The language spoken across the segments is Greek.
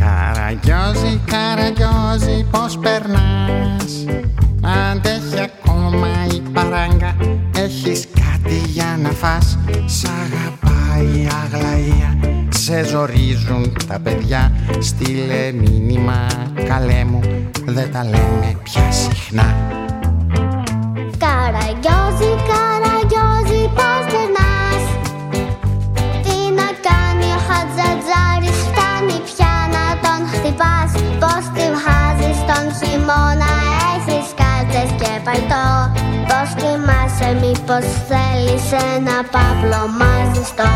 Καραγιόζη, καραγιόζη, πώς περνάς; Αντέχει ακόμα η παράγκα Έχεις κάτι για να φας; Σ' αγαπάει η Αγλαία Σε ζορίζουν τα παιδιά. Στείλε μήνυμα καλέ μου Δεν τα λέμε πια συχνά. Καραγιόζη, παλτό Πώς κοιμάσαι μήπως θέλεις ένα παύλο μαζιστό.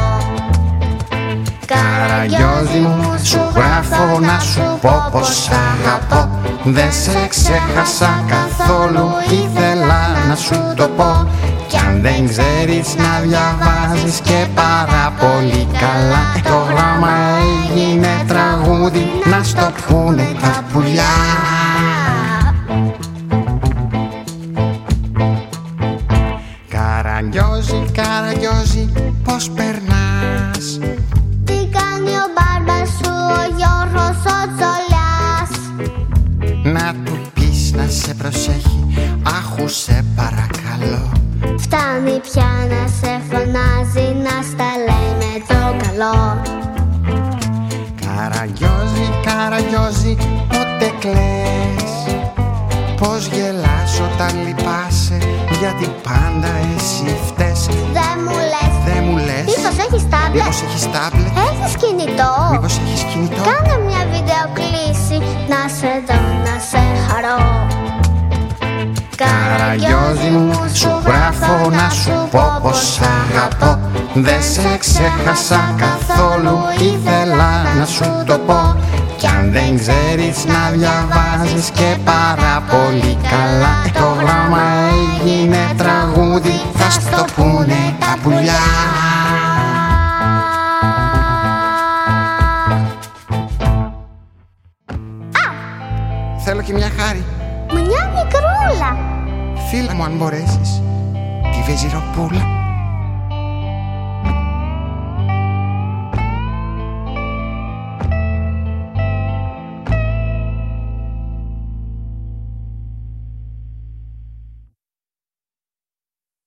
Καραγιόζη μου, σου γράφω να σου πω πως σ' αγαπώ. Δεν σε ξέχασα καθόλου, ήθελα να σου το πω. Κι αν δεν ξέρεις να διαβάζεις και πάρα πολύ καλά Το γράμμα έγινε τραγούδι, να στο πούνε τα πουλιά καραγιόζη, πώς περνάς. Τι κάνει ο μπάρμπας σου ο Γιώργος ο Τσολιάς Να του πεις να σε προσέχει, άχου σε παρακαλώ. Φτάνει πια να σε φωνάζει να στα λέει με το καλό. Καραγιόζη, καραγιόζη, πότε κλαις; Πώς γελάς όταν λυπάσαι; Γιατί πάντα εσύ φταίς. Δεν μου λες. Δεν μου λες. Μήπως έχεις τάμπλετ; Μήπως έχεις τάμπλετ; Έχεις κινητό; Μήπως έχεις κινητό; Κάνε μια βίντεο κλίση. Να σε δω να σε χαρώ. Καραγιόζη μου, σου γράφω να σου πω πως σ' αγαπώ. Δεν σε ξέχασα καθόλου, ήθελα να σου το πω Κι αν δεν ξέρεις να διαβάζεις και πάρα πολύ καλά. Το γράμμα έγινε τραγούδι, θα στο πούνε τα πουλιά. Θέλω και μια χάρη, Μια μικρούλα. Φίλα μου αν μπορέσεις Τη βεζιροπούλα